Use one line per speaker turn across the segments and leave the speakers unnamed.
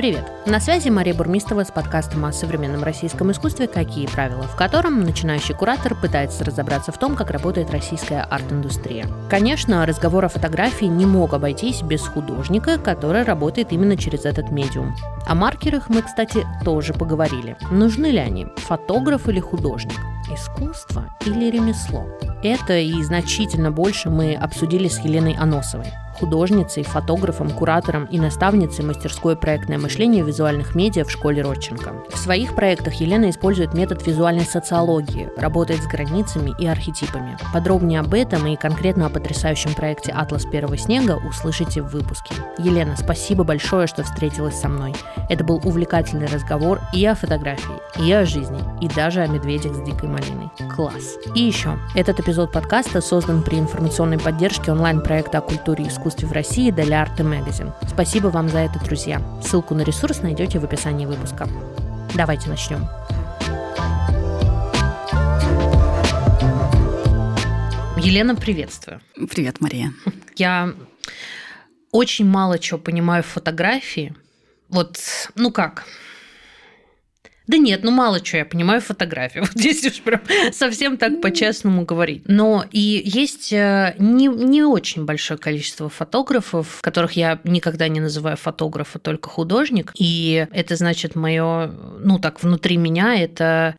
Привет! На связи Мария Бурмистова с подкастом о современном российском искусстве «Какие правила?», в котором начинающий куратор пытается разобраться в том, как работает российская арт-индустрия. Конечно, разговор о фотографии не мог обойтись без художника, который работает именно через этот медиум. О маркерах мы, кстати, тоже поговорили. Нужны ли они? Фотограф или художник? Искусство или ремесло? Это и значительно больше мы обсудили с Еленой Аносовой художницей, фотографом, куратором и наставницей мастерской проектное мышление визуальных медиа в школе Родченко. В своих проектах Елена использует метод визуальной социологии, работает с границами и архетипами. Подробнее об этом и конкретно о потрясающем проекте «Атлас первого снега» услышите в выпуске. Елена, спасибо большое, что встретилась со мной. Это был увлекательный разговор и о фотографии, и о жизни, и даже о медведях с дикой малиной. Класс. И еще, этот эпизод подкаста создан при информационной поддержке онлайн-проекта о культуре и искусстве в России Дель Арте Magazine. Спасибо вам за это, друзья. Ссылку на ресурс найдете в описании выпуска. Давайте начнем. Елена, приветствую.
Привет, Мария.
Я очень мало чего понимаю в фотографии. Вот, ну как, да нет, ну мало чего я понимаю фотографии. Вот здесь уж прям совсем так по-честному говорить. Но и есть э, не, не очень большое количество фотографов, которых я никогда не называю фотографа, только художник. И это значит мое, ну так, внутри меня это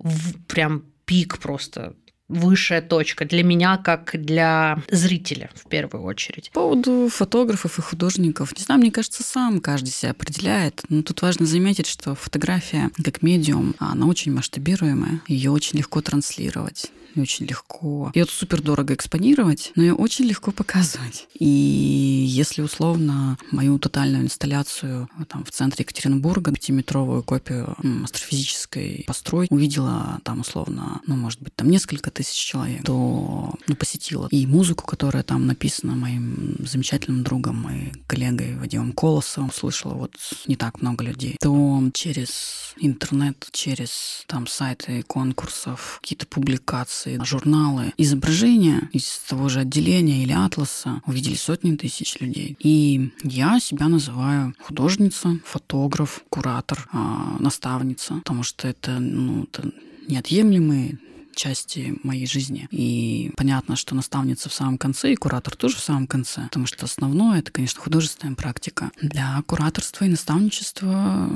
прям пик просто высшая точка для меня, как для зрителя в первую очередь.
По поводу фотографов и художников, не знаю, мне кажется, сам каждый себя определяет. Но тут важно заметить, что фотография как медиум, она очень масштабируемая, ее очень легко транслировать очень легко. Ее супер дорого экспонировать, но ее очень легко показывать. И если условно мою тотальную инсталляцию там в центре Екатеринбурга, пятиметровую копию астрофизической постройки, увидела там условно, ну, может быть, там несколько тысяч человек, то ну, посетила. И музыку, которая там написана моим замечательным другом и коллегой Вадимом Колосовым, слышала вот не так много людей, то через интернет, через там сайты конкурсов, какие-то публикации, публикации, журналы, изображения из того же отделения или атласа увидели сотни тысяч людей. И я себя называю художница, фотограф, куратор, а, наставница, потому что это, ну, это неотъемлемые части моей жизни. И понятно, что наставница в самом конце, и куратор тоже в самом конце, потому что основное это, конечно, художественная практика. Для кураторства и наставничества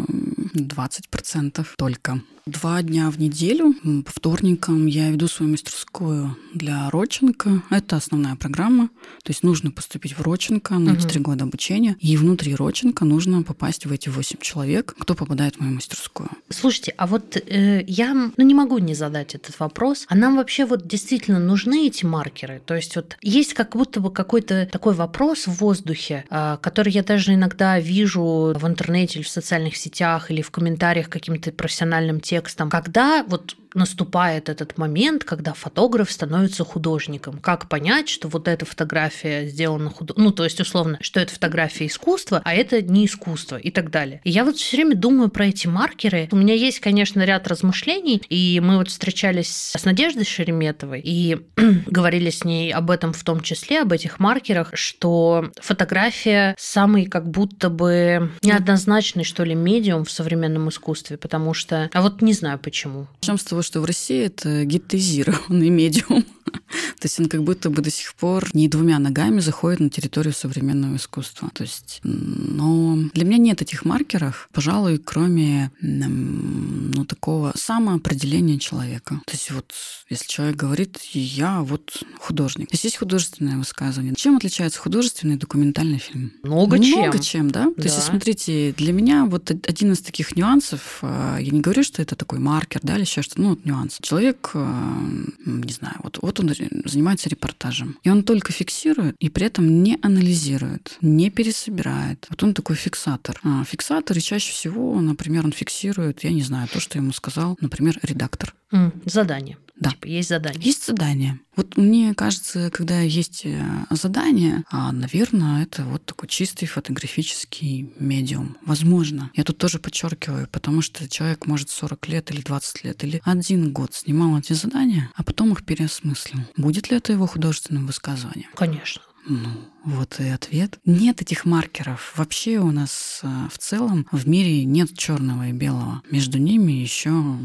20% только. Два дня в неделю. По вторникам я веду свою мастерскую для Роченко. Это основная программа. То есть нужно поступить в Роченко на эти три года обучения. И внутри Роченко нужно попасть в эти восемь человек, кто попадает в мою мастерскую.
Слушайте, а вот э, я ну, не могу не задать этот вопрос. А нам вообще вот действительно нужны эти маркеры? То есть вот есть как будто бы какой-то такой вопрос в воздухе, э, который я даже иногда вижу в интернете или в социальных сетях или в комментариях каким-то профессиональным текстом, когда вот наступает этот момент, когда фотограф становится художником. Как понять, что вот эта фотография сделана художником? Ну, то есть, условно, что это фотография искусства, а это не искусство и так далее. И я вот все время думаю про эти маркеры. У меня есть, конечно, ряд размышлений, и мы вот встречались с Надеждой Шереметовой и говорили с ней об этом в том числе, об этих маркерах, что фотография самый как будто бы неоднозначный, что ли, медиум в современном искусстве, потому что... А вот не знаю почему.
Начнем с того, что в России это геттезированный медиум. То есть он как будто бы до сих пор не двумя ногами заходит на территорию современного искусства. То есть, но для меня нет этих маркеров, пожалуй, кроме ну, такого самоопределения человека. То есть вот если человек говорит, я вот художник. Здесь есть художественное высказывание. Чем отличается художественный и документальный фильм?
Много чем.
Много чем, да? да? То есть, смотрите, для меня вот один из таких нюансов, а, я не говорю, что это такой маркер, да, или еще что-то, ну, вот нюанс. Человек, а, не знаю, вот, вот он занимается репортажем. И он только фиксирует и при этом не анализирует, не пересобирает. Вот он такой фиксатор. А, фиксатор, и чаще всего, например, он фиксирует, я не знаю, то, что ему сказал, например, редактор.
Задание.
Да.
Типа есть задание.
Есть задание. Вот мне кажется, когда есть э, задание, а, наверное, это вот такой чистый фотографический медиум. Возможно. Я тут тоже подчеркиваю, потому что человек может 40 лет или 20 лет или один год снимал эти задания, а потом их переосмыслил. Будет ли это его художественным высказыванием?
Конечно.
Ну, вот и ответ. Нет этих маркеров. Вообще у нас э, в целом в мире нет черного и белого. Между ними еще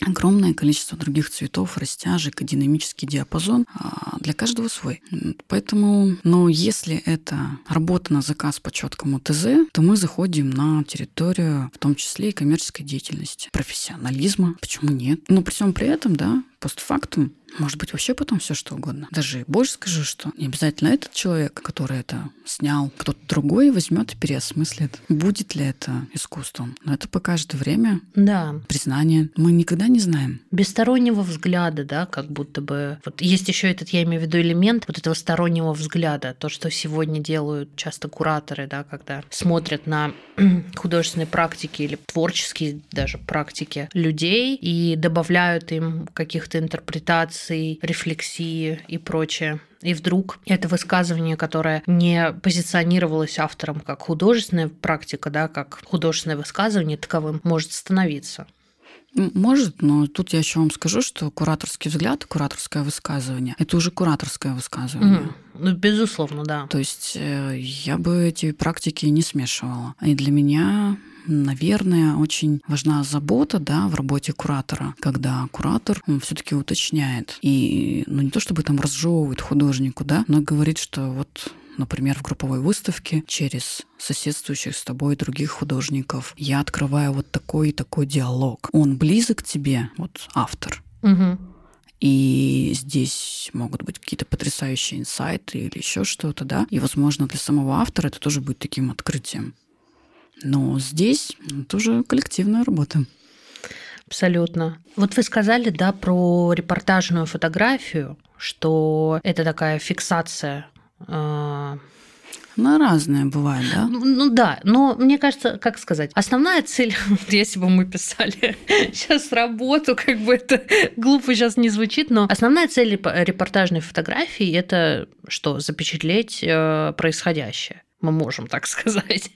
огромное количество других цветов, растяжек и динамический диапазон. А для каждого свой. Поэтому, но если это работа на заказ по четкому ТЗ, то мы заходим на территорию, в том числе и коммерческой деятельности, профессионализма. Почему нет? Но при всем при этом, да, постфактум может быть, вообще потом все что угодно. Даже больше скажу, что не обязательно этот человек, который это снял, кто-то другой возьмет и переосмыслит. Будет ли это искусством? Но это покажет время.
Да.
Признание. Мы никогда не знаем.
Без стороннего взгляда, да, как будто бы. Вот есть еще этот, я имею в виду, элемент вот этого стороннего взгляда. То, что сегодня делают часто кураторы, да, когда смотрят на художественные практики или творческие даже практики людей и добавляют им каких-то интерпретаций рефлексии и прочее. И вдруг это высказывание, которое не позиционировалось автором как художественная практика, да, как художественное высказывание, таковым может становиться.
Может, но тут я еще вам скажу, что кураторский взгляд, кураторское высказывание – это уже кураторское высказывание.
Угу. Ну, безусловно, да.
То есть э, я бы эти практики не смешивала. И для меня наверное, очень важна забота да, в работе куратора, когда куратор все-таки уточняет и ну, не то чтобы там разжевывает художнику, да, но говорит, что вот например, в групповой выставке через соседствующих с тобой других художников. Я открываю вот такой и такой диалог. Он близок тебе, вот автор.
Угу.
И здесь могут быть какие-то потрясающие инсайты или еще что-то, да. И, возможно, для самого автора это тоже будет таким открытием. Но здесь тоже коллективная работа.
Абсолютно. Вот вы сказали, да, про репортажную фотографию, что это такая фиксация
она разная бывает, да?
Ну, ну да, но мне кажется, как сказать, основная цель, если бы мы писали сейчас работу, как бы это глупо сейчас не звучит, но основная цель репортажной фотографии это что? Запечатлеть э, происходящее мы можем так сказать.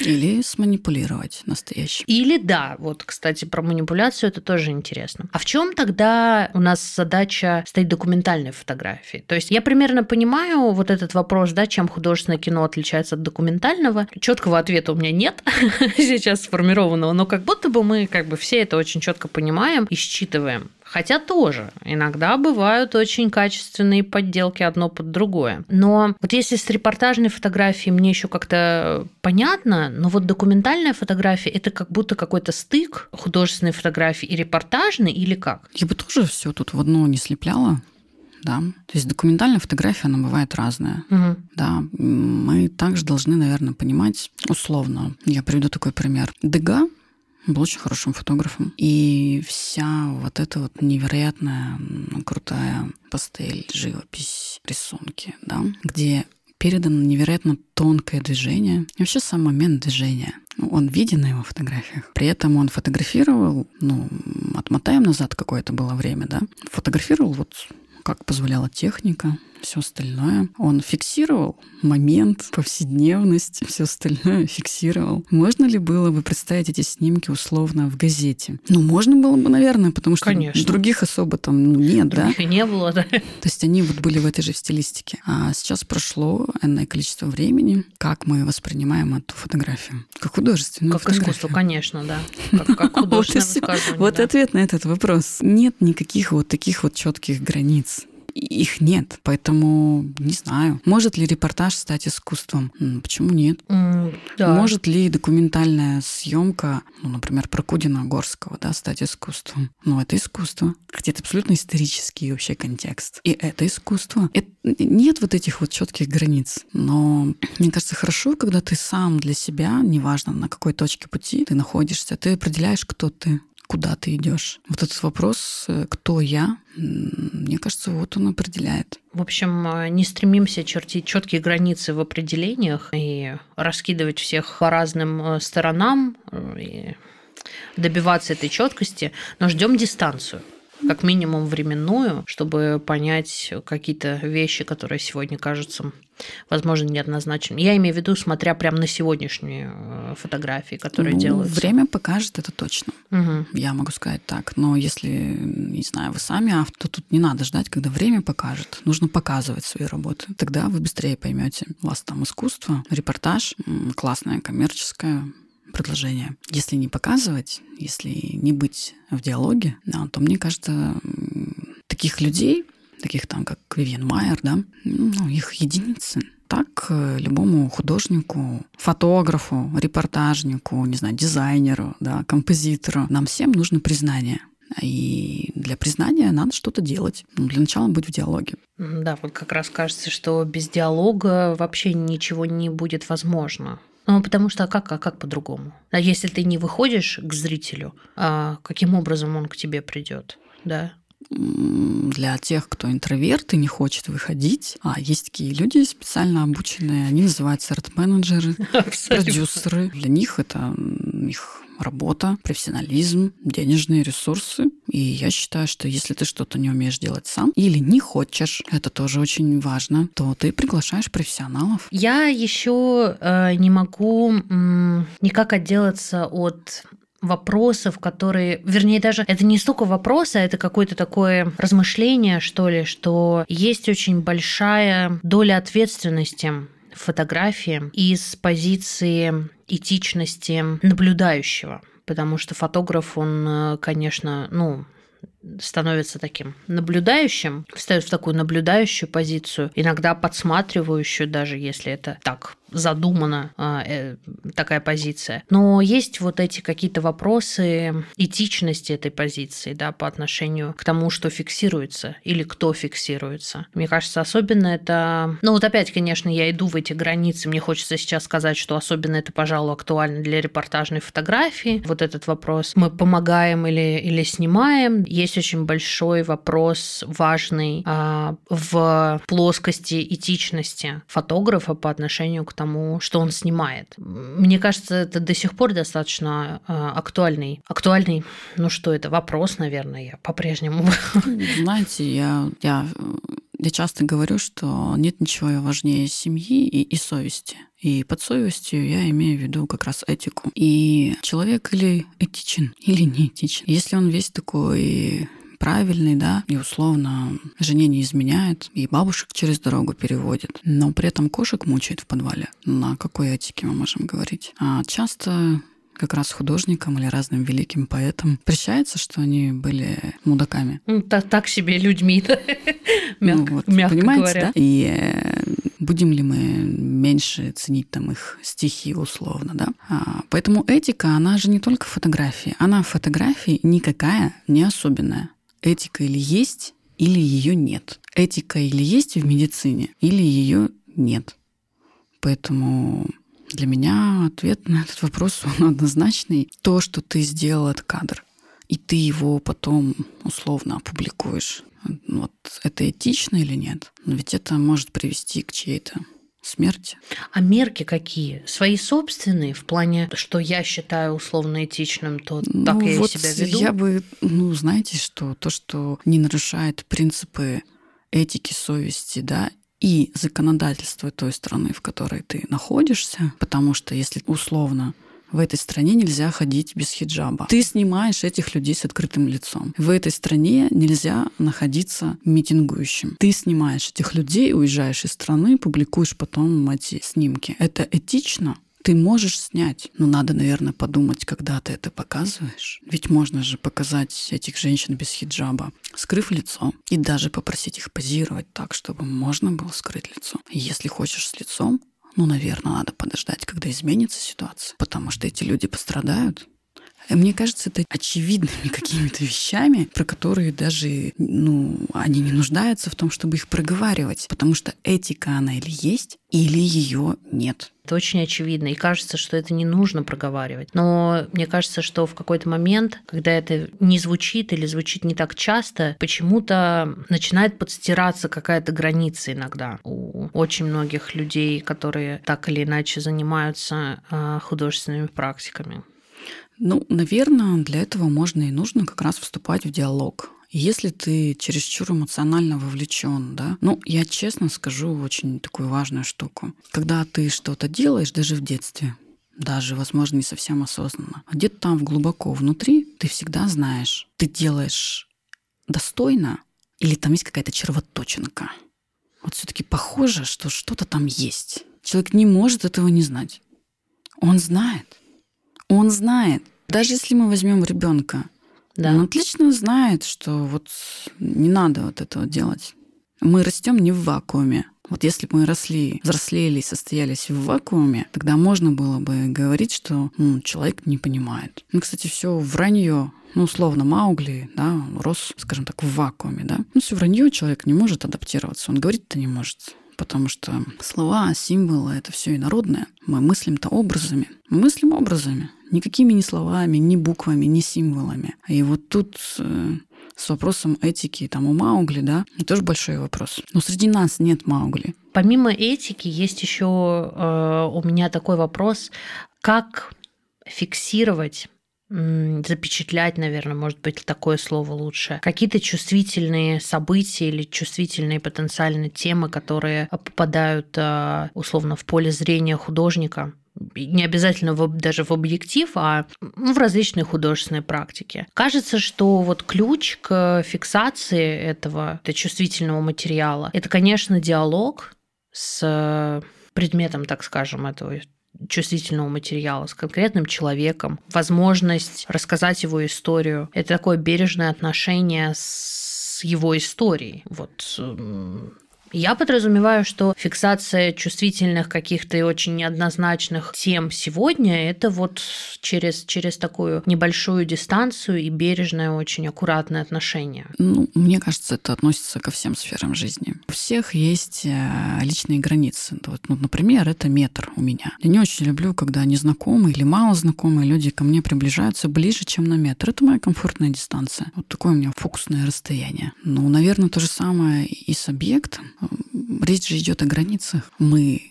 Или сманипулировать настоящим.
Или да, вот, кстати, про манипуляцию это тоже интересно. А в чем тогда у нас задача стоит документальной фотографии? То есть я примерно понимаю вот этот вопрос, да, чем художественное кино отличается от документального. Четкого ответа у меня нет сейчас сформированного, но как будто бы мы как бы все это очень четко понимаем и считываем. Хотя тоже иногда бывают очень качественные подделки одно под другое. Но вот если с репортажной фотографией мне еще как-то понятно, но вот документальная фотография это как будто какой-то стык художественной фотографии и репортажной или как?
Я бы тоже все тут в одно не слепляла. Да. То есть документальная фотография, она бывает разная.
Угу.
Да. Мы также должны, наверное, понимать условно. Я приведу такой пример. Дега был очень хорошим фотографом. И вся вот эта вот невероятная, крутая пастель, живопись, рисунки, да, где передано невероятно тонкое движение. И вообще сам момент движения. Ну, он виден на его фотографиях. При этом он фотографировал, ну, отмотаем назад какое-то было время, да, фотографировал вот как позволяла техника, все остальное. Он фиксировал момент, повседневность, все остальное фиксировал. Можно ли было бы представить эти снимки условно в газете? Ну, можно было бы, наверное, потому что
Конечно.
других особо там ну, нет,
других
да?
не было, да. То
есть они вот были в этой же стилистике. А сейчас прошло энное количество времени. Как мы воспринимаем эту фотографию? Как художественную
Как
фотографию.
искусство, конечно, да. Как, как художественное
вот, ответ на этот вопрос. Нет никаких вот таких вот четких границ их нет. Поэтому не знаю. Может ли репортаж стать искусством? Почему нет?
Mm, да.
Может ли документальная съемка, ну, например, про Кудина Горского, да, стать искусством? Ну, это искусство. Хотя это абсолютно исторический вообще контекст. И это искусство. Это, нет вот этих вот четких границ. Но мне кажется, хорошо, когда ты сам для себя, неважно на какой точке пути ты находишься, ты определяешь, кто ты куда ты идешь. Вот этот вопрос, э, кто я, мне кажется, вот он определяет.
В общем, э, не стремимся чертить четкие границы в определениях и раскидывать всех по разным э, сторонам и добиваться этой четкости, но ждем дистанцию. Как минимум временную, чтобы понять какие-то вещи, которые сегодня кажутся возможно, неоднозначными. Я имею в виду, смотря прямо на сегодняшние э, фотографии, которые
ну,
делаются.
Время покажет это точно.
Угу.
Я могу сказать так. Но если, не знаю, вы сами автор, то тут не надо ждать, когда время покажет. Нужно показывать свои работы. Тогда вы быстрее поймете. У вас там искусство, репортаж, классное коммерческое, предложение. Если не показывать, если не быть в диалоге, да, то мне кажется, таких людей, таких там, как Вивьен Майер, да, ну, их единицы. Так э, любому художнику, фотографу, репортажнику, не знаю, дизайнеру, да, композитору, нам всем нужно признание. И для признания надо что-то делать. Ну, для начала быть в диалоге.
Да, вот как раз кажется, что без диалога вообще ничего не будет возможно. Ну, потому что а как, а как по-другому? А если ты не выходишь к зрителю, а каким образом он к тебе придет? Да?
для тех, кто интроверт и не хочет выходить. А есть такие люди специально обученные, они называются арт-менеджеры, продюсеры. Для них это их работа, профессионализм, денежные ресурсы. И я считаю, что если ты что-то не умеешь делать сам или не хочешь, это тоже очень важно, то ты приглашаешь профессионалов.
Я еще э, не могу м, никак отделаться от вопросов, которые, вернее, даже это не столько вопросы, а это какое-то такое размышление, что ли, что есть очень большая доля ответственности фотографии из позиции этичности наблюдающего. Потому что фотограф, он, э, конечно, ну, становится таким наблюдающим, встает в такую наблюдающую позицию, иногда подсматривающую, даже если это так задумана э, такая позиция. Но есть вот эти какие-то вопросы этичности этой позиции, да, по отношению к тому, что фиксируется или кто фиксируется. Мне кажется, особенно это... Ну вот опять, конечно, я иду в эти границы, мне хочется сейчас сказать, что особенно это, пожалуй, актуально для репортажной фотографии. Вот этот вопрос, мы помогаем или, или снимаем. Есть очень большой вопрос, важный, э, в плоскости этичности фотографа по отношению к тому, что он снимает. Мне кажется, это до сих пор достаточно э, актуальный. Актуальный, ну что это, вопрос, наверное, я по-прежнему.
Знаете, я, я, я часто говорю, что нет ничего важнее семьи и, и совести. И под совестью я имею в виду как раз этику. И человек или этичен, или не этичен. Если он весь такой правильный, да, и условно жене не изменяет, и бабушек через дорогу переводит, но при этом кошек мучает в подвале. На какой этике мы можем говорить? А часто как раз художникам или разным великим поэтам прощается, что они были мудаками.
Ну, так, так себе людьми, да? мягко, ну, вот, мягко понимаете, говоря. Да?
И э, будем ли мы меньше ценить там их стихи условно, да? А, поэтому этика, она же не только фотографии. Она в фотографии никакая не особенная этика или есть, или ее нет. Этика или есть в медицине, или ее нет. Поэтому для меня ответ на этот вопрос он однозначный. То, что ты сделал этот кадр, и ты его потом условно опубликуешь, вот это этично или нет? Но ведь это может привести к чьей-то смерти.
А мерки какие? Свои собственные в плане, что я считаю условно этичным, то ну, так я вот себя веду?
Я бы, ну, знаете, что то, что не нарушает принципы этики, совести, да, и законодательства той страны, в которой ты находишься, потому что если условно в этой стране нельзя ходить без хиджаба. Ты снимаешь этих людей с открытым лицом. В этой стране нельзя находиться митингующим. Ты снимаешь этих людей, уезжаешь из страны, публикуешь потом эти снимки. Это этично? Ты можешь снять. Но надо, наверное, подумать, когда ты это показываешь. Ведь можно же показать этих женщин без хиджаба, скрыв лицо, и даже попросить их позировать так, чтобы можно было скрыть лицо. Если хочешь с лицом, ну, наверное, надо подождать, когда изменится ситуация, потому что эти люди пострадают. Мне кажется, это очевидными какими-то вещами, про которые даже, ну, они не нуждаются в том, чтобы их проговаривать, потому что этика она или есть, или ее нет.
Это очень очевидно. И кажется, что это не нужно проговаривать. Но мне кажется, что в какой-то момент, когда это не звучит или звучит не так часто, почему-то начинает подстираться какая-то граница иногда у очень многих людей, которые так или иначе занимаются а, художественными практиками.
Ну, наверное, для этого можно и нужно как раз вступать в диалог Если ты чересчур эмоционально вовлечен, да, ну, я честно скажу очень такую важную штуку. Когда ты что-то делаешь, даже в детстве, даже, возможно, не совсем осознанно, а где-то там глубоко внутри ты всегда знаешь, ты делаешь достойно или там есть какая-то червоточинка. Вот все-таки похоже, что что-то там есть. Человек не может этого не знать. Он знает. Он знает. Даже если мы возьмем ребенка, да. Он отлично знает, что вот не надо вот этого делать. Мы растем не в вакууме. Вот если бы мы росли, взрослели и состоялись в вакууме, тогда можно было бы говорить, что ну, человек не понимает. Ну, кстати, все вранье. Ну, условно, Маугли, да, рос, скажем так, в вакууме, да. Ну, все вранье, человек не может адаптироваться, он говорить-то не может потому что слова, символы — это все инородное. Мы мыслим-то образами. Мы мыслим образами. Никакими ни словами, ни буквами, ни символами. И вот тут э, с вопросом этики там у Маугли, да, тоже большой вопрос. Но среди нас нет Маугли.
Помимо этики есть еще э, у меня такой вопрос, как фиксировать запечатлять, наверное, может быть, такое слово лучше. Какие-то чувствительные события или чувствительные потенциальные темы, которые попадают э, условно в поле зрения художника, не обязательно в, даже в объектив, а в различные художественные практики. Кажется, что вот ключ к фиксации этого, этого чувствительного материала, это, конечно, диалог с предметом, так скажем, этого чувствительного материала с конкретным человеком, возможность рассказать его историю. Это такое бережное отношение с его историей. Вот я подразумеваю, что фиксация чувствительных каких-то и очень неоднозначных тем сегодня – это вот через, через такую небольшую дистанцию и бережное, очень аккуратное отношение.
Ну, мне кажется, это относится ко всем сферам жизни. У всех есть э, личные границы. Вот, ну, например, это метр у меня. Я не очень люблю, когда незнакомые или малознакомые люди ко мне приближаются ближе, чем на метр. Это моя комфортная дистанция. Вот такое у меня фокусное расстояние. Ну, наверное, то же самое и с объектом. Речь же идет о границах. Мы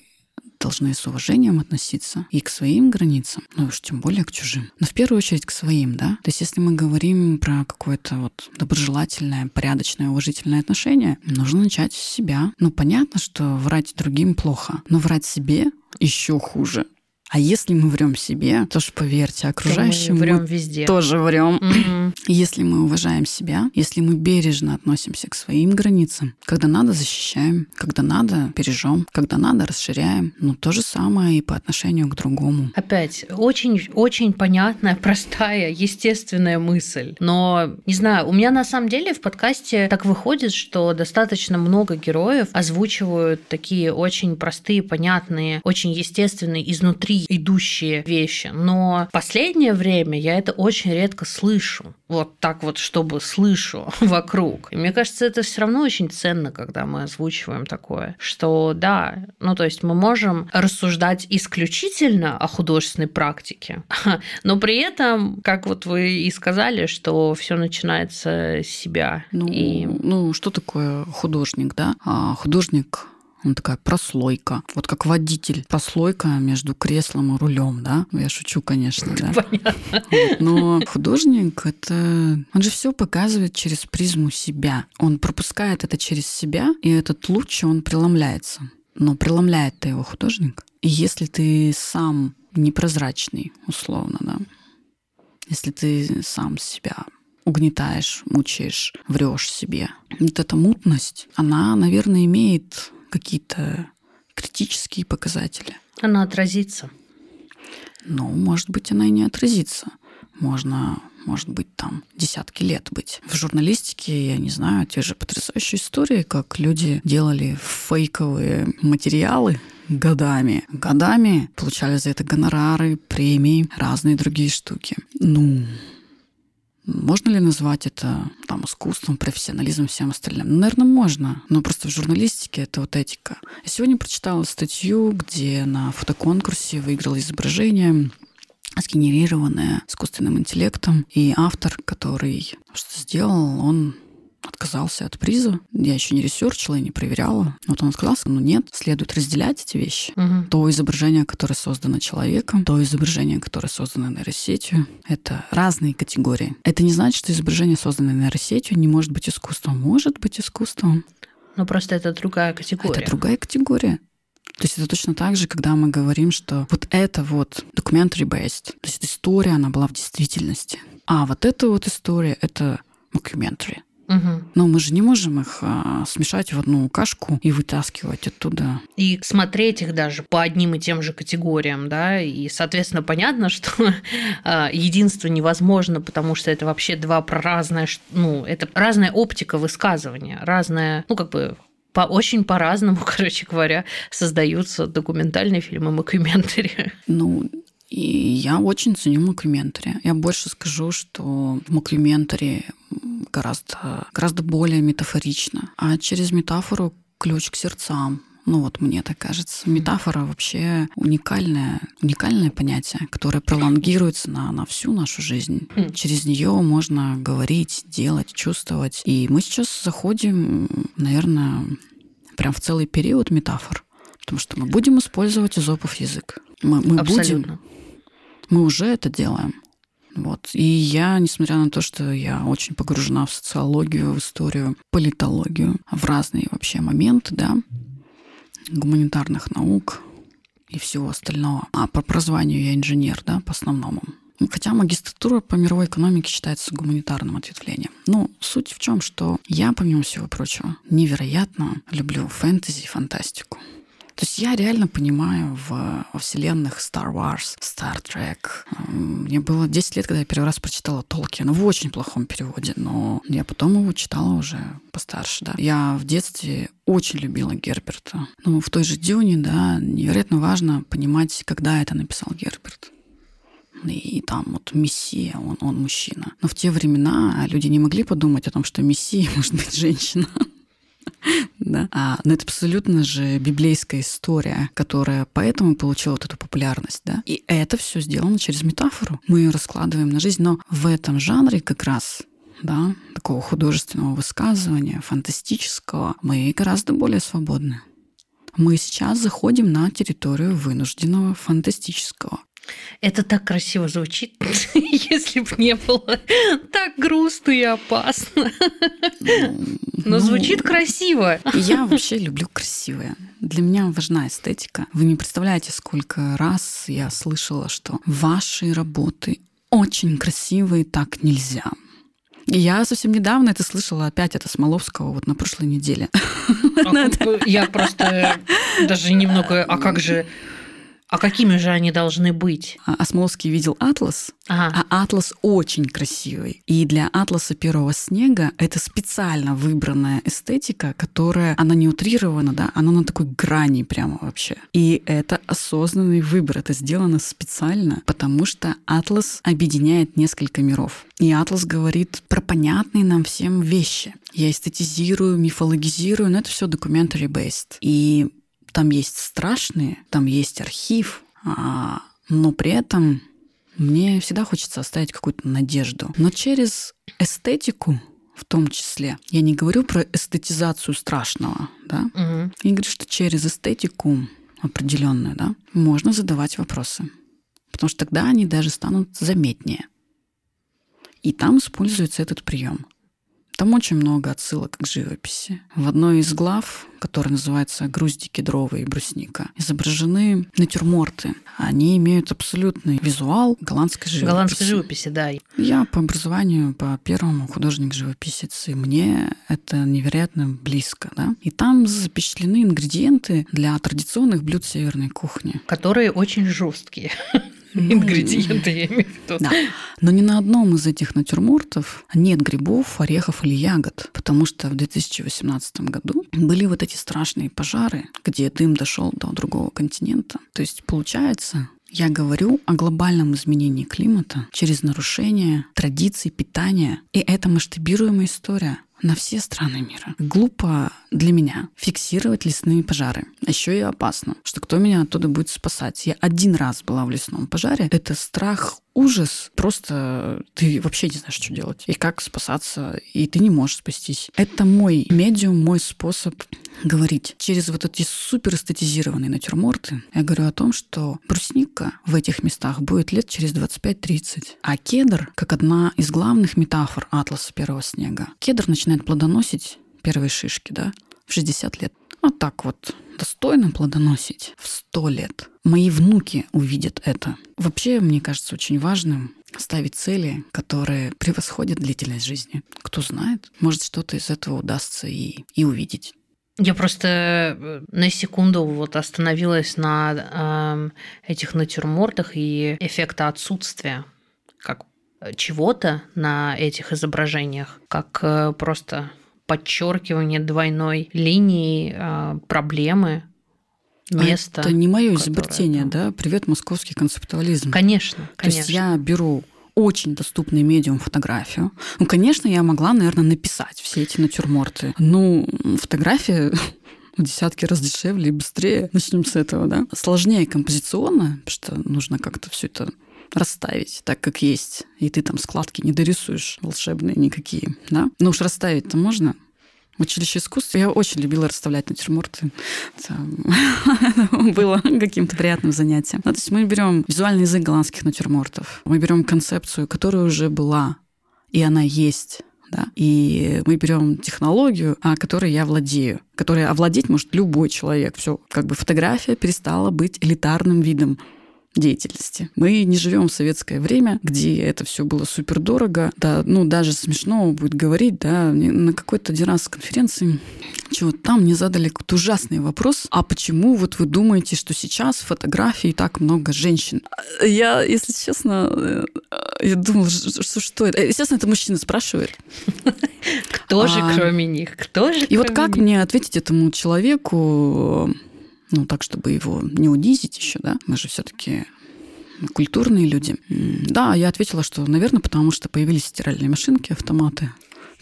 должны с уважением относиться и к своим границам, ну уж тем более к чужим. Но в первую очередь к своим, да? То есть если мы говорим про какое-то вот доброжелательное, порядочное, уважительное отношение, нужно начать с себя. Ну понятно, что врать другим плохо, но врать себе еще хуже. А если мы врем себе, то ж поверьте, окружающим
мы, врем везде.
тоже врем. Mm-hmm. Если мы уважаем себя, если мы бережно относимся к своим границам, когда надо защищаем, когда надо бережем, когда надо расширяем, ну то же самое и по отношению к другому.
Опять очень очень понятная, простая, естественная мысль. Но не знаю, у меня на самом деле в подкасте так выходит, что достаточно много героев озвучивают такие очень простые, понятные, очень естественные изнутри идущие вещи. Но в последнее время я это очень редко слышу. Вот так вот, чтобы слышу вокруг. И мне кажется, это все равно очень ценно, когда мы озвучиваем такое, что да, ну то есть мы можем рассуждать исключительно о художественной практике, но при этом, как вот вы и сказали, что все начинается с себя.
Ну,
и...
ну что такое художник, да? А, художник он такая прослойка. Вот как водитель. Прослойка между креслом и рулем, да? Я шучу, конечно, да.
Понятно.
Но художник это... Он же все показывает через призму себя. Он пропускает это через себя, и этот луч, он преломляется. Но преломляет-то его художник. И если ты сам непрозрачный, условно, да, если ты сам себя угнетаешь, мучаешь, врешь себе. Вот эта мутность, она, наверное, имеет какие-то критические показатели.
Она отразится.
Ну, может быть, она и не отразится. Можно, может быть, там десятки лет быть. В журналистике, я не знаю, те же потрясающие истории, как люди делали фейковые материалы годами. Годами получали за это гонорары, премии, разные другие штуки. Ну, можно ли назвать это там, искусством, профессионализмом, всем остальным? Ну, наверное, можно. Но просто в журналистике это вот этика. Я сегодня прочитала статью, где на фотоконкурсе выиграло изображение сгенерированное искусственным интеллектом. И автор, который что сделал, он отказался от приза. Я еще не ресерчила и не проверяла. Вот он отказался, но нет, следует разделять эти вещи.
Угу.
То изображение, которое создано человеком, то изображение, которое создано нейросетью, это разные категории. Это не значит, что изображение, созданное нейросетью, не может быть искусством. Может быть искусством.
Но просто это другая категория.
Это другая категория. То есть это точно так же, когда мы говорим, что вот это вот documentary based, то есть история, она была в действительности. А вот эта вот история — это documentary.
Угу.
Но мы же не можем их а, смешать в одну кашку и вытаскивать оттуда.
И смотреть их даже по одним и тем же категориям, да, и, соответственно, понятно, что а, единство невозможно, потому что это вообще два про разное, ну, это разная оптика высказывания, разная, ну, как бы по, очень по-разному, короче говоря, создаются документальные фильмы, мокюментари.
Ну, и я очень ценю мокюментари. Я больше скажу, что в мокюментари гораздо, гораздо более метафорично. А через метафору ключ к сердцам. Ну вот мне так кажется. Метафора вообще уникальное, уникальное понятие, которое пролонгируется на, на всю нашу жизнь.
Хм.
Через нее можно говорить, делать, чувствовать. И мы сейчас заходим, наверное, прям в целый период метафор. Потому что мы будем использовать изопов язык. Мы, мы будем. Мы уже это делаем. Вот. И я, несмотря на то, что я очень погружена в социологию, в историю, политологию, в разные вообще моменты, да, гуманитарных наук и всего остального. А по образованию я инженер, да, по основному. Ну, хотя магистратура по мировой экономике считается гуманитарным ответвлением. Но суть в чем, что я, помимо всего прочего, невероятно люблю фэнтези и фантастику. То есть я реально понимаю в, во вселенных Star Wars, Star Trek. Мне было 10 лет, когда я первый раз прочитала Толкина в очень плохом переводе, но я потом его читала уже постарше, да. Я в детстве очень любила Герберта. Ну, в той же Дюне, да, невероятно важно понимать, когда это написал Герберт. И там вот Мессия, он, он мужчина. Но в те времена люди не могли подумать о том, что Мессия может быть женщина. Да? А, но это абсолютно же библейская история, которая поэтому получила вот эту популярность. Да? И это все сделано через метафору. Мы ее раскладываем на жизнь, но в этом жанре как раз да, такого художественного высказывания, фантастического, мы гораздо более свободны. Мы сейчас заходим на территорию вынужденного фантастического.
Это так красиво звучит, если бы не было так грустно и опасно. Но ну, звучит красиво.
Я вообще люблю красивое. Для меня важна эстетика. Вы не представляете, сколько раз я слышала, что ваши работы очень красивые, так нельзя. И я совсем недавно это слышала опять от Смоловского вот на прошлой неделе.
А я просто даже немного... А как же а какими же они должны быть?
А, Осмолский видел атлас,
ага.
а атлас очень красивый. И для атласа первого снега это специально выбранная эстетика, которая, она не утрирована, да, она на такой грани прямо вообще. И это осознанный выбор, это сделано специально, потому что атлас объединяет несколько миров. И атлас говорит про понятные нам всем вещи. Я эстетизирую, мифологизирую, но это все documentary based. И там есть страшные, там есть архив, а, но при этом мне всегда хочется оставить какую-то надежду. Но через эстетику в том числе. Я не говорю про эстетизацию страшного, да.
Угу.
Я говорю, что через эстетику определенную, да, можно задавать вопросы. Потому что тогда они даже станут заметнее. И там используется этот прием. Там очень много отсылок к живописи. В одной из глав, которая называется «Грузди кедровые и брусника», изображены натюрморты. Они имеют абсолютный визуал голландской живописи.
Голландской живописи, да.
Я по образованию, по первому художник-живописец, и мне это невероятно близко. Да? И там запечатлены ингредиенты для традиционных блюд северной кухни.
Которые очень жесткие. Ингредиенты, я имею в виду.
Да. Но ни на одном из этих натюрмортов нет грибов, орехов или ягод, потому что в 2018 году были вот эти страшные пожары, где дым дошел до другого континента. То есть получается, я говорю о глобальном изменении климата через нарушение традиций питания, и это масштабируемая история на все страны мира. Глупо для меня фиксировать лесные пожары. А еще и опасно, что кто меня оттуда будет спасать. Я один раз была в лесном пожаре. Это страх ужас, просто ты вообще не знаешь, что делать и как спасаться, и ты не можешь спастись. Это мой медиум, мой способ говорить. Через вот эти супер эстетизированные натюрморты я говорю о том, что брусника в этих местах будет лет через 25-30. А кедр, как одна из главных метафор атласа первого снега, кедр начинает плодоносить первые шишки, да, в 60 лет. Вот так вот достойно плодоносить в 100 лет. Мои внуки увидят это. Вообще, мне кажется, очень важным ставить цели, которые превосходят длительность жизни. Кто знает, может что-то из этого удастся и, и увидеть.
Я просто э, на секунду вот остановилась на э, этих натюрмортах и эффекта отсутствия как чего-то на этих изображениях, как э, просто подчеркивание двойной линии э, проблемы места.
Это не мое изобретение, там... да? Привет, московский концептуализм.
Конечно, конечно.
То есть я беру очень доступный медиум фотографию. Ну, конечно, я могла, наверное, написать все эти натюрморты. Ну, фотография в десятки раз дешевле и быстрее. Начнем с этого, да. Сложнее композиционно, потому что нужно как-то все это расставить так, как есть. И ты там складки не дорисуешь волшебные никакие, да? Ну уж расставить-то можно. В училище искусств я очень любила расставлять натюрморты. Это было каким-то приятным занятием. Ну, то есть мы берем визуальный язык голландских натюрмортов, мы берем концепцию, которая уже была, и она есть да? И мы берем технологию, о которой я владею, которой овладеть может любой человек. Все, как бы фотография перестала быть элитарным видом деятельности. Мы не живем в советское время, где это все было супер дорого. Да, ну, даже смешно будет говорить, да, на какой-то один раз конференции чего там мне задали какой-то ужасный вопрос. А почему вот вы думаете, что сейчас фотографии так много женщин? Я, если честно, э, я думала, что, что это? Естественно, это мужчина спрашивает.
Кто же, а, кроме них? Кто же,
И вот как мне ответить этому человеку, ну, так, чтобы его не унизить еще, да, мы же все-таки культурные люди. Да, я ответила, что, наверное, потому что появились стиральные машинки, автоматы,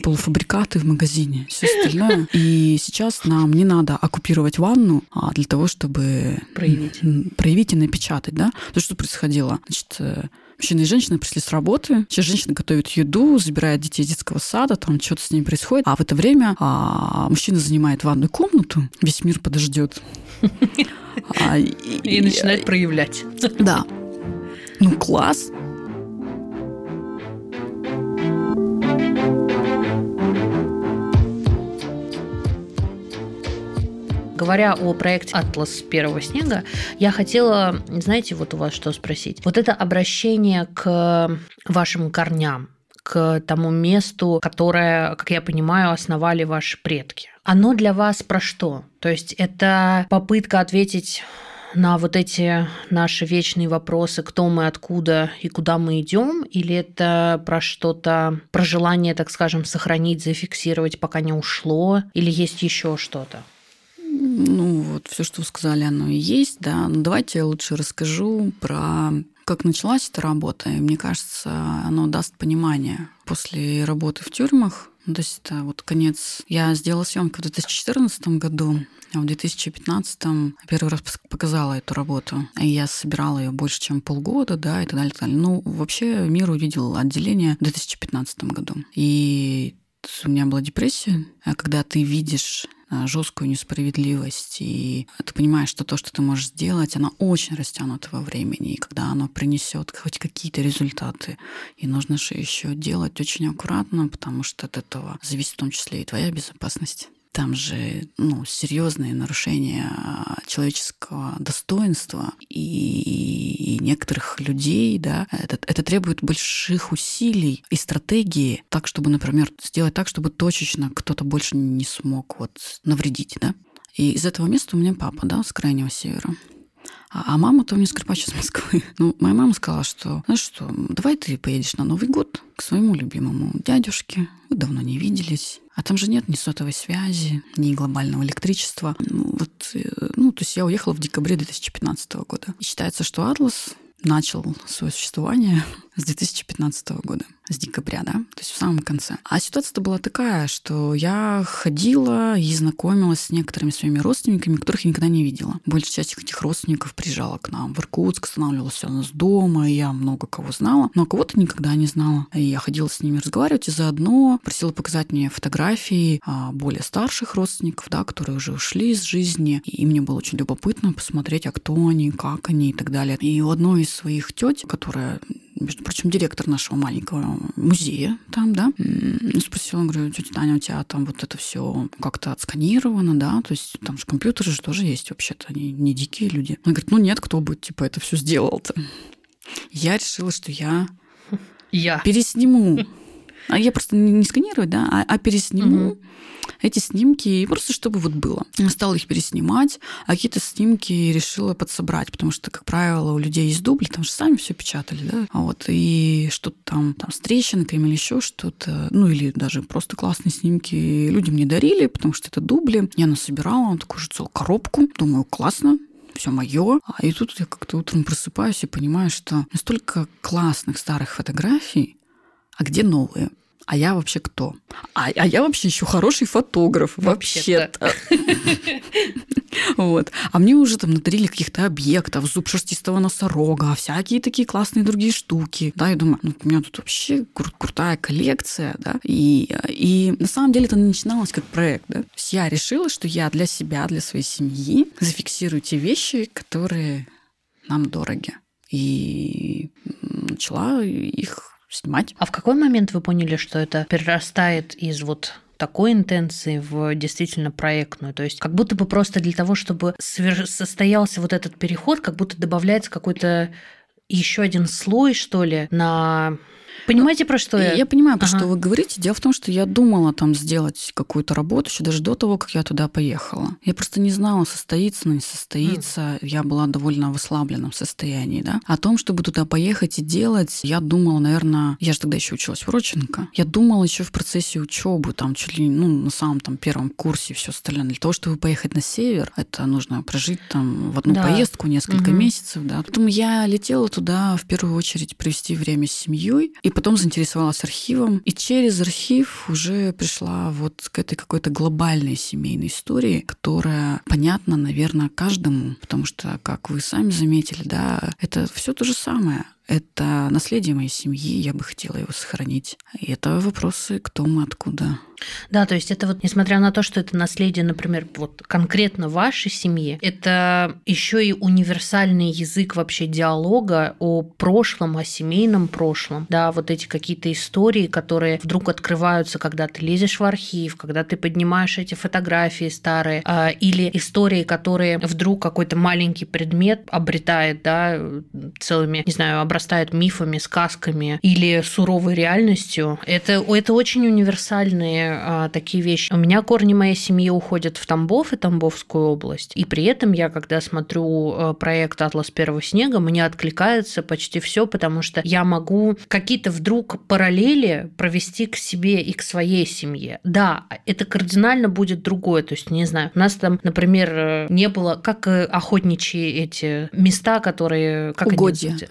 полуфабрикаты в магазине, все остальное. И сейчас нам не надо оккупировать ванну а для того, чтобы
проявить,
проявить и напечатать, да. То, что происходило. Значит, э, Мужчины и женщины пришли с работы. Сейчас женщина готовит еду, забирает детей из детского сада, там что-то с ними происходит. А в это время а, мужчина занимает ванную комнату, весь мир подождет.
А, и, и начинает проявлять.
Да. Ну, класс.
Говоря о проекте «Атлас первого снега», я хотела, знаете, вот у вас что спросить. Вот это обращение к вашим корням, к тому месту, которое, как я понимаю, основали ваши предки. Оно для вас про что? То есть это попытка ответить на вот эти наши вечные вопросы, кто мы, откуда и куда мы идем, или это про что-то, про желание, так скажем, сохранить, зафиксировать, пока не ушло, или есть еще что-то?
Ну, вот все, что вы сказали, оно и есть, да. Но давайте я лучше расскажу про как началась эта работа. И мне кажется, оно даст понимание. После работы в тюрьмах, ну, то есть это вот конец. Я сделала съемки в 2014 году, а в 2015 первый раз показала эту работу. И я собирала ее больше, чем полгода, да, и так далее, и так далее. Ну, вообще мир увидел отделение в 2015 году. И у меня была депрессия, а когда ты видишь а, жесткую несправедливость, и ты понимаешь, что то, что ты можешь сделать, оно очень растянуто во времени, и когда оно принесет хоть какие-то результаты, и нужно же еще делать очень аккуратно, потому что от этого зависит в том числе и твоя безопасность там же ну, серьезные нарушения человеческого достоинства и, и некоторых людей, да, это, это требует больших усилий и стратегии, так, чтобы, например, сделать так, чтобы точечно кто-то больше не смог вот навредить, да. И из этого места у меня папа, да, с крайнего севера. А, а мама-то у меня скрипач из Москвы. Ну, моя мама сказала, что, знаешь что, давай ты поедешь на Новый год к своему любимому дядюшке. Вы давно не виделись. А там же нет ни сотовой связи, ни глобального электричества. Ну, вот, э, ну, то есть я уехала в декабре 2015 года. И считается, что Атлас начал свое существование с 2015 года с декабря, да, то есть в самом конце. А ситуация-то была такая, что я ходила и знакомилась с некоторыми своими родственниками, которых я никогда не видела. Большая часть этих родственников приезжала к нам в Иркутск, останавливалась у нас дома, и я много кого знала, но кого-то никогда не знала. И я ходила с ними разговаривать, и заодно просила показать мне фотографии а, более старших родственников, да, которые уже ушли из жизни, и мне было очень любопытно посмотреть, а кто они, как они и так далее. И у одной из своих теть, которая между прочим, директор нашего маленького музея там, да, спросила, говорю, тетя Таня, у тебя там вот это все как-то отсканировано, да, то есть там же компьютеры же тоже есть вообще-то, они не дикие люди. Она говорит, ну нет, кто бы, типа, это все сделал-то. Я решила, что я,
я.
пересниму. А я просто не сканирую, да, а, а пересниму. Угу эти снимки, просто чтобы вот было. Стала их переснимать, а какие-то снимки решила подсобрать, потому что, как правило, у людей есть дубли, там же сами все печатали, да, а вот, и что-то там, там с трещинками или еще что-то, ну, или даже просто классные снимки люди мне дарили, потому что это дубли. Я насобирала такую же целую коробку, думаю, классно, все мое. А и тут я как-то утром просыпаюсь и понимаю, что настолько классных старых фотографий, а где новые? а я вообще кто? А, а я вообще еще хороший фотограф вообще-то. Вот. А мне уже там надарили каких-то объектов, зуб шерстистого носорога, всякие такие классные другие штуки. Да, я думаю, ну, у меня тут вообще кру- крутая коллекция, да. И, и на самом деле это начиналось как проект, да. То есть я решила, что я для себя, для своей семьи зафиксирую те вещи, которые нам дороги. И начала их снимать.
А в какой момент вы поняли, что это перерастает из вот такой интенции в действительно проектную. То есть как будто бы просто для того, чтобы состоялся вот этот переход, как будто добавляется какой-то еще один слой, что ли, на Понимаете, про что я?
Я понимаю, про ага. что вы говорите. Дело в том, что я думала там сделать какую-то работу еще даже до того, как я туда поехала. Я просто не знала, состоится, не состоится. Mm. Я была довольно в ослабленном состоянии, да. О том, чтобы туда поехать и делать, я думала, наверное, я же тогда еще училась в Родченко. Я думала еще в процессе учебы, там чуть ли ну, на самом там первом курсе и все остальное. Для того, чтобы поехать на север, это нужно прожить там в одну да. поездку несколько угу. месяцев, да. Поэтому я летела туда в первую очередь провести время с семьей и потом заинтересовалась архивом, и через архив уже пришла вот к этой какой-то глобальной семейной истории, которая понятна, наверное, каждому, потому что, как вы сами заметили, да, это все то же самое. Это наследие моей семьи, я бы хотела его сохранить. И это вопросы, кто мы, откуда.
Да, то есть это вот, несмотря на то, что это наследие, например, вот конкретно вашей семьи, это еще и универсальный язык вообще диалога о прошлом, о семейном прошлом. Да, вот эти какие-то истории, которые вдруг открываются, когда ты лезешь в архив, когда ты поднимаешь эти фотографии старые, а, или истории, которые вдруг какой-то маленький предмет обретает, да, целыми, не знаю, обрастает мифами, сказками или суровой реальностью. Это, это очень универсальные а, такие вещи. У меня корни моей семьи уходят в Тамбов и Тамбовскую область. И при этом я, когда смотрю а, проект «Атлас первого снега», мне откликается почти все, потому что я могу какие-то вдруг параллели провести к себе и к своей семье. Да, это кардинально будет другое. То есть, не знаю, у нас там, например, не было, как охотничьи эти места, которые... Как
Угодья, они,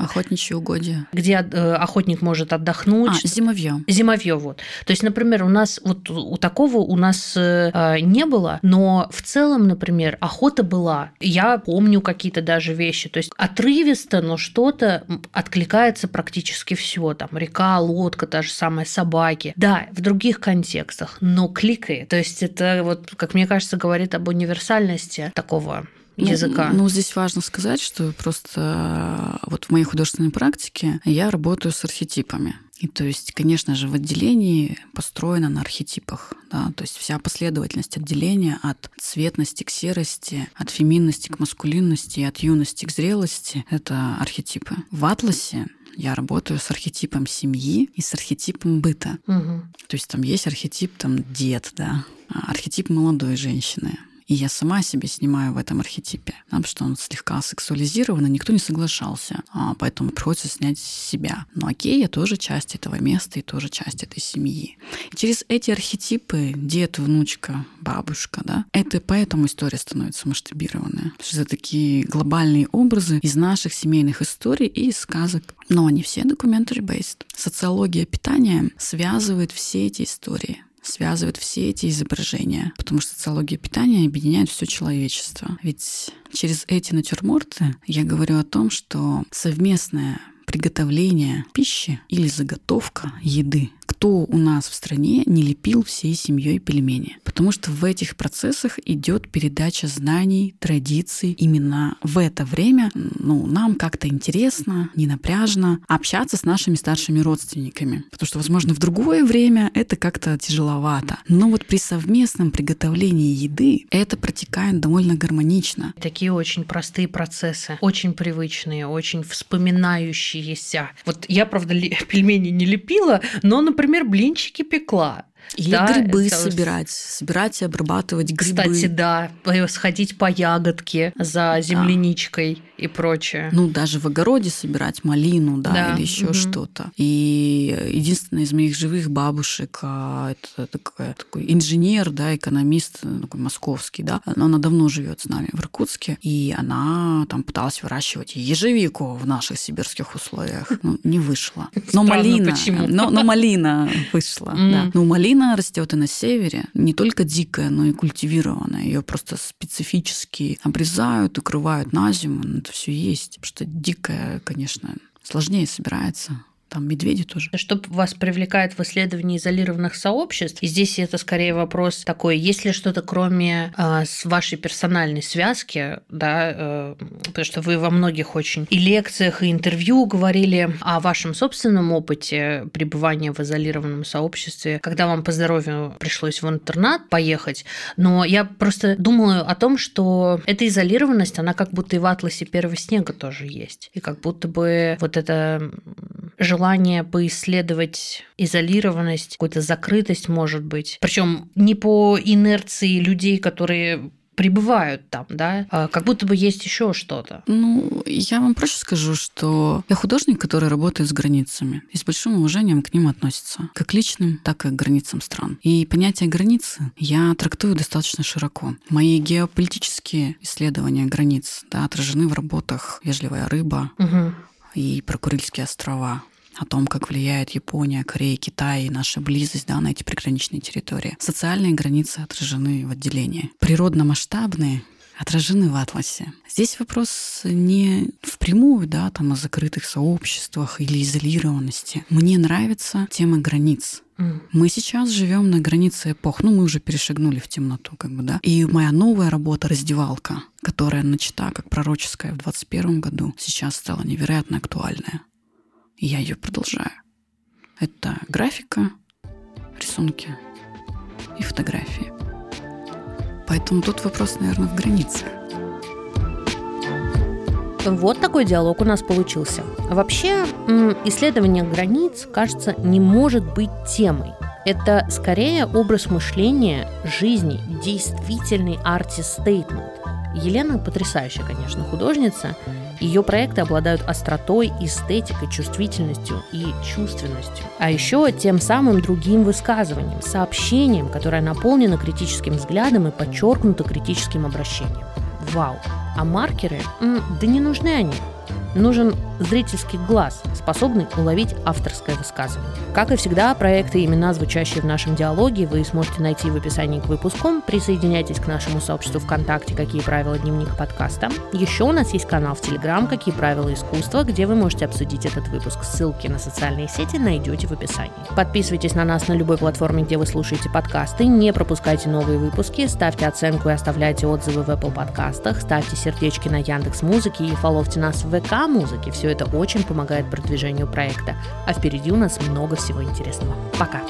охотничьи угодья.
Где э, охотник может отдохнуть.
А, зимовье.
Зимовье, вот. То есть, например, у нас вот у такого у нас э, а, не было, но в целом, например, охота была. Я помню какие-то даже вещи. То есть отрывисто, но что-то откликается практически все. Там река, лодка, та же самая собаки. Да, в других контекстах, но кликает. То есть это вот, как мне кажется, говорит об универсальности такого языка.
Ну, здесь важно сказать, что просто э, вот в моей художественной практике я работаю с архетипами. И то есть, конечно же, в отделении построено на архетипах. Да? То есть вся последовательность отделения от цветности к серости, от феминности к маскулинности, от юности к зрелости — это архетипы. В атласе я работаю с архетипом семьи и с архетипом быта.
Угу.
То есть там есть архетип там дед, да, а архетип молодой женщины, И я сама себе снимаю в этом архетипе, потому что он слегка сексуализирован, и никто не соглашался. А, поэтому приходится снять себя. Но окей, я тоже часть этого места и тоже часть этой семьи. И через эти архетипы дед, внучка, бабушка, да, это поэтому история становится масштабированная. Потому что это такие глобальные образы из наших семейных историй и из сказок. Но они все documentary-based. Социология питания связывает все эти истории связывает все эти изображения, потому что социология питания объединяет все человечество. Ведь через эти натюрморты я говорю о том, что совместное приготовление пищи или заготовка еды кто у нас в стране не лепил всей семьей пельмени. Потому что в этих процессах идет передача знаний, традиций. Именно в это время ну, нам как-то интересно, не напряжно общаться с нашими старшими родственниками. Потому что, возможно, в другое время это как-то тяжеловато. Но вот при совместном приготовлении еды это протекает довольно гармонично.
Такие очень простые процессы, очень привычные, очень вспоминающиеся. Вот я, правда, пельмени не лепила, но, например, например, блинчики пекла.
Или да, грибы это... собирать, собирать и обрабатывать грибы.
Кстати, да, сходить по ягодке за земляничкой. Да и прочее.
Ну, даже в огороде собирать малину, да, да. или еще угу. что-то. И единственная из моих живых бабушек, а, это такой, такой инженер, да, экономист, такой московский, да, но она давно живет с нами в Иркутске, и она там пыталась выращивать ежевику в наших сибирских условиях. Ну, не вышло. Но Странно, малина, почему? Но, но малина вышла, mm. да. Но малина растет и на севере, не только дикая, но и культивированная. Ее просто специфически обрезают, укрывают на зиму, это все есть. Потому что дикая, конечно, сложнее собирается там медведи тоже.
Что вас привлекает в исследовании изолированных сообществ? И здесь это скорее вопрос такой, есть ли что-то кроме э, с вашей персональной связки, да, э, потому что вы во многих очень и лекциях, и интервью говорили о вашем собственном опыте пребывания в изолированном сообществе, когда вам по здоровью пришлось в интернат поехать. Но я просто думаю о том, что эта изолированность, она как будто и в атласе первого снега тоже есть. И как будто бы вот это желание поисследовать изолированность, какую-то закрытость, может быть. Причем не по инерции людей, которые пребывают там, да, а как будто бы есть еще что-то.
Ну, я вам проще скажу, что я художник, который работает с границами и с большим уважением к ним относится, как к личным, так и к границам стран. И понятие границы я трактую достаточно широко. Мои геополитические исследования границ да, отражены в работах «Вежливая рыба», угу и про Курильские острова о том, как влияет Япония, Корея, Китай и наша близость да, на эти приграничные территории. Социальные границы отражены в отделении. Природно-масштабные отражены в атласе. Здесь вопрос не впрямую, да, там о закрытых сообществах или изолированности. Мне нравится тема границ. Мы сейчас живем на границе эпох, ну мы уже перешагнули в темноту, как бы, да. И моя новая работа раздевалка, которая начата как пророческая в 21 году, сейчас стала невероятно актуальная. И я ее продолжаю. Это графика, рисунки и фотографии. Поэтому тут вопрос, наверное, в границах.
Вот такой диалог у нас получился. Вообще, исследование границ, кажется, не может быть темой. Это скорее образ мышления жизни, действительный арти-стейтмент. Елена потрясающая, конечно, художница. Ее проекты обладают остротой, эстетикой, чувствительностью и чувственностью. А еще тем самым другим высказыванием, сообщением, которое наполнено критическим взглядом и подчеркнуто критическим обращением. Вау! А маркеры? Да не нужны они. Нужен зрительский глаз, способный уловить авторское высказывание. Как и всегда, проекты и имена, звучащие в нашем диалоге, вы сможете найти в описании к выпуску. Присоединяйтесь к нашему сообществу ВКонтакте «Какие правила дневник подкаста». Еще у нас есть канал в Телеграм «Какие правила искусства», где вы можете обсудить этот выпуск. Ссылки на социальные сети найдете в описании. Подписывайтесь на нас на любой платформе, где вы слушаете подкасты, не пропускайте новые выпуски, ставьте оценку и оставляйте отзывы в Apple подкастах, ставьте сердечки на Яндекс Музыке и фоловьте нас в ВК Музыке. Все это очень помогает продвижению проекта. А впереди у нас много всего интересного. Пока!